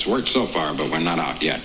It's worked so far, but we're not out yet.